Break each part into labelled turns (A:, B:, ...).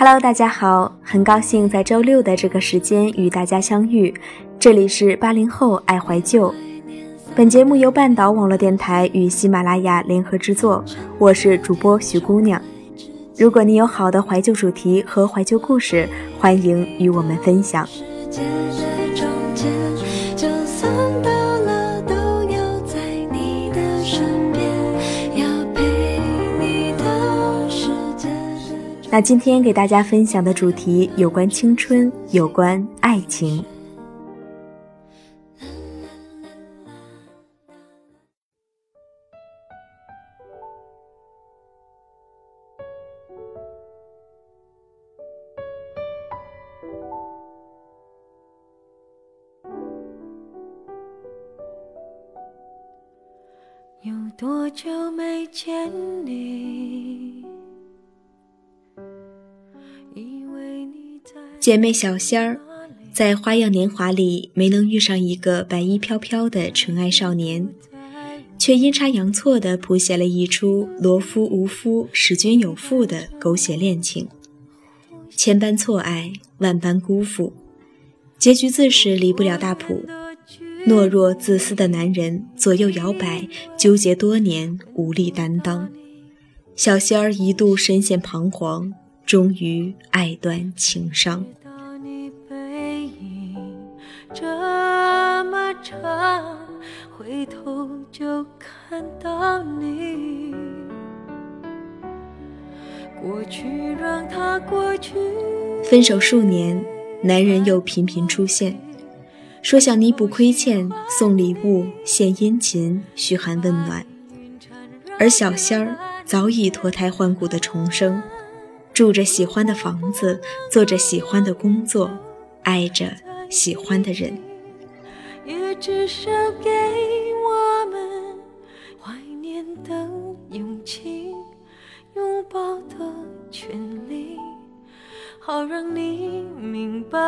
A: Hello，大家好，很高兴在周六的这个时间与大家相遇。这里是八零后爱怀旧，本节目由半岛网络电台与喜马拉雅联合制作，我是主播徐姑娘。如果你有好的怀旧主题和怀旧故事，欢迎与我们分享。那今天给大家分享的主题有关青春，有关爱情。
B: 有多久没见你？
A: 姐妹小仙儿，在花样年华里没能遇上一个白衣飘飘的纯爱少年，却阴差阳错地谱写了一出罗夫无夫使君有妇的狗血恋情，千般错爱，万般辜负，结局自是离不了大谱。懦弱自私的男人左右摇摆，纠结多年，无力担当。小仙儿一度深陷彷徨。终于爱断情伤。
B: 这么长，回头就看到你。过去让它过去。
A: 分手数年，男人又频频出现，说想弥补亏欠，送礼物，献殷勤，嘘寒问暖。而小仙儿早已脱胎换骨的重生。住着喜欢的房子，做着喜欢的工作，爱着喜欢的人。
B: 也至少给我们怀念的勇气，拥抱的权利，好让你明白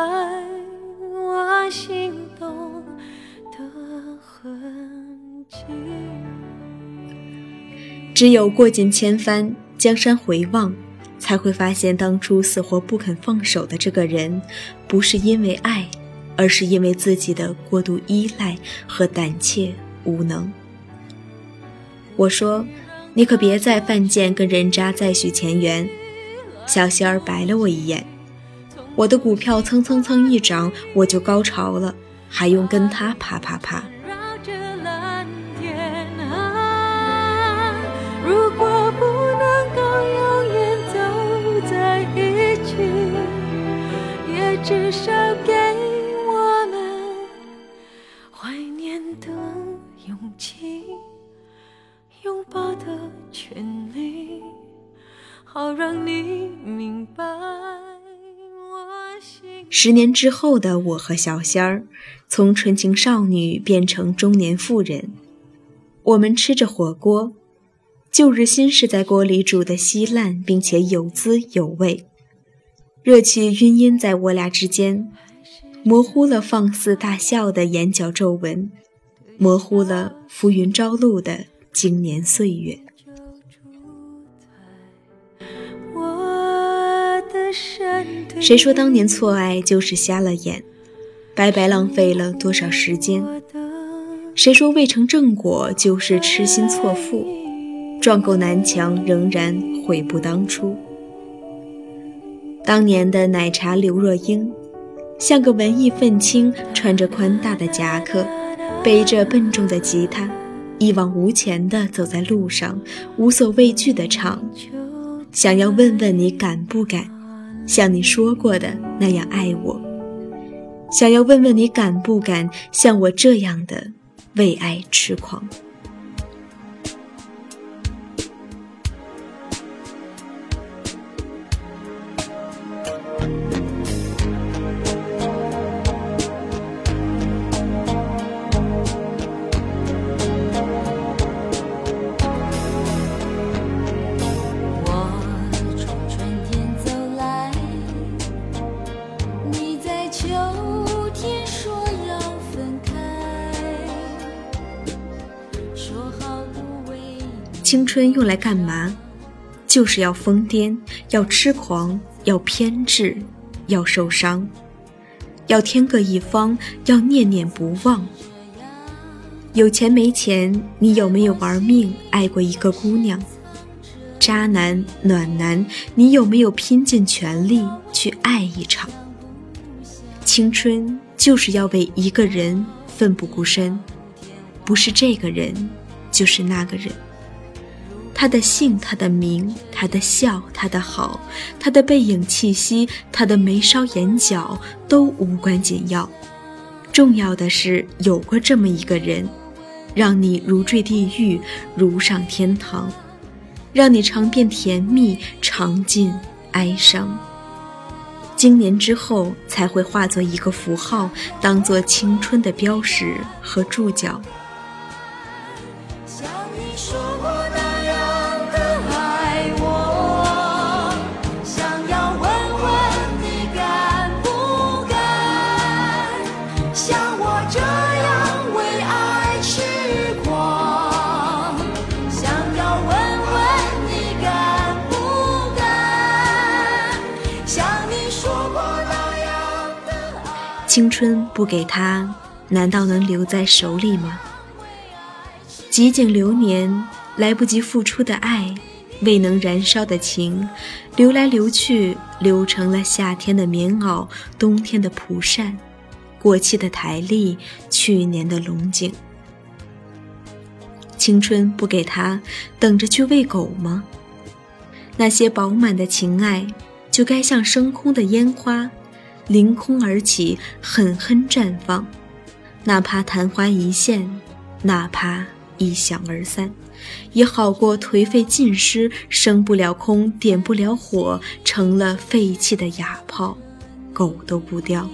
B: 我心动的痕迹。
A: 只有过尽千帆，江山回望。才会发现，当初死活不肯放手的这个人，不是因为爱，而是因为自己的过度依赖和胆怯无能。我说：“你可别再犯贱，跟人渣再续前缘。”小仙儿白了我一眼。我的股票蹭蹭蹭一涨，我就高潮了，还用跟他啪啪啪？
B: 至少给我们怀念的勇气，拥抱的权利，好让你明白我心。
A: 十年之后的我和小仙儿，从纯情少女变成中年妇人，我们吃着火锅，旧日心事在锅里煮的稀烂，并且有滋有味。热气晕晕在我俩之间，模糊了放肆大笑的眼角皱纹，模糊了浮云朝露的经年岁月。谁说当年错爱就是瞎了眼，白白浪费了多少时间？谁说未成正果就是痴心错付，撞够南墙仍然悔不当初？当年的奶茶刘若英，像个文艺愤青，穿着宽大的夹克，背着笨重的吉他，一往无前地走在路上，无所畏惧地唱。想要问问你敢不敢，像你说过的那样爱我？想要问问你敢不敢像我这样的为爱痴狂？春用来干嘛？就是要疯癫，要痴狂，要偏执，要受伤，要天各一方，要念念不忘。有钱没钱，你有没有玩命爱过一个姑娘？渣男暖男，你有没有拼尽全力去爱一场？青春就是要为一个人奋不顾身，不是这个人，就是那个人。他的姓，他的名，他的笑，他的好，他的背影气息，他的眉梢眼角都无关紧要，重要的是有过这么一个人。让你如坠地狱，如上天堂，让你尝遍甜蜜，尝尽哀伤。经年之后，才会化作一个符号，当做青春的标识和注脚。青春不给他，难道能留在手里吗？几景流年，来不及付出的爱，未能燃烧的情，流来流去，流成了夏天的棉袄，冬天的蒲扇，过期的台历，去年的龙井。青春不给他，等着去喂狗吗？那些饱满的情爱，就该像升空的烟花。凌空而起，狠狠绽放，哪怕昙花一现，哪怕一响而散，也好过颓废尽失，升不了空，点不了火，成了废弃的哑炮，狗都不叼。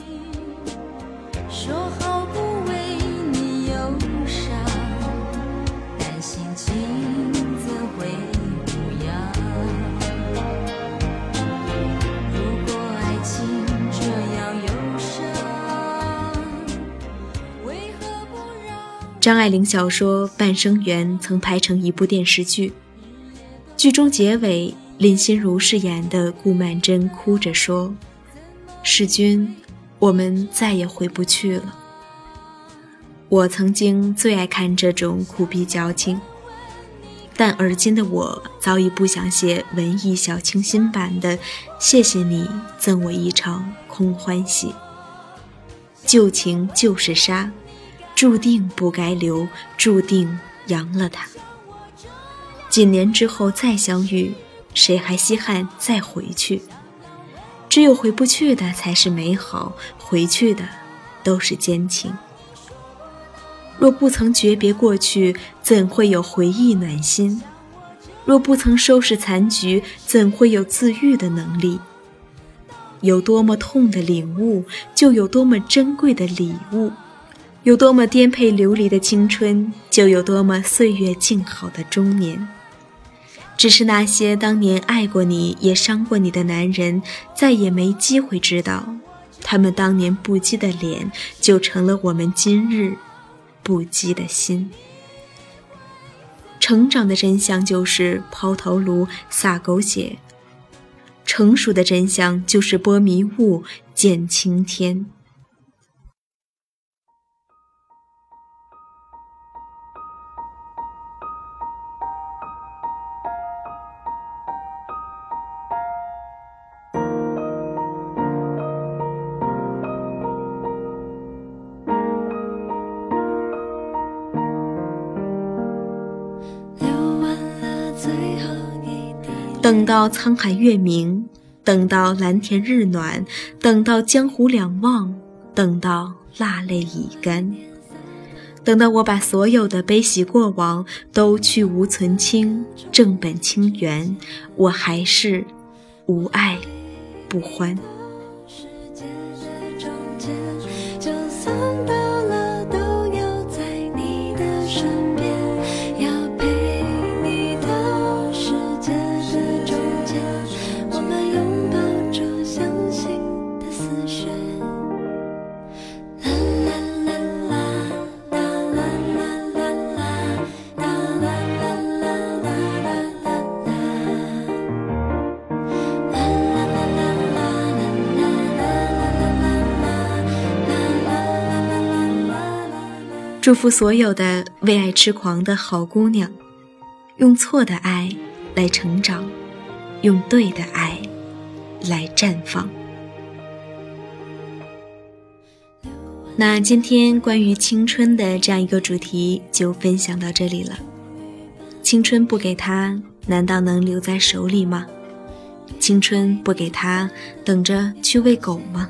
A: 张爱玲小说《半生缘》曾拍成一部电视剧，剧中结尾，林心如饰演的顾曼桢哭着说：“世君，我们再也回不去了。”我曾经最爱看这种苦逼矫情，但而今的我早已不想写文艺小清新版的“谢谢你赠我一场空欢喜”，旧情就是沙。注定不该留，注定扬了他。几年之后再相遇，谁还稀罕再回去？只有回不去的才是美好，回去的都是奸情。若不曾诀别过去，怎会有回忆暖心？若不曾收拾残局，怎会有自愈的能力？有多么痛的领悟，就有多么珍贵的礼物。有多么颠沛流离的青春，就有多么岁月静好的中年。只是那些当年爱过你也伤过你的男人，再也没机会知道，他们当年不羁的脸，就成了我们今日不羁的心。成长的真相就是抛头颅洒狗血，成熟的真相就是拨迷雾见青天。等到沧海月明，等到蓝田日暖，等到江湖两忘，等到蜡泪已干，等到我把所有的悲喜过往都去无存清，正本清源，我还是无爱不欢。祝福所有的为爱痴狂的好姑娘，用错的爱来成长，用对的爱来绽放。那今天关于青春的这样一个主题就分享到这里了。青春不给他，难道能留在手里吗？青春不给他，等着去喂狗吗？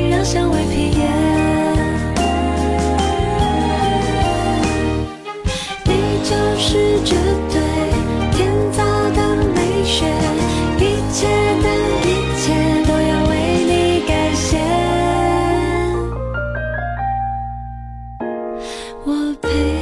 A: 我
B: 陪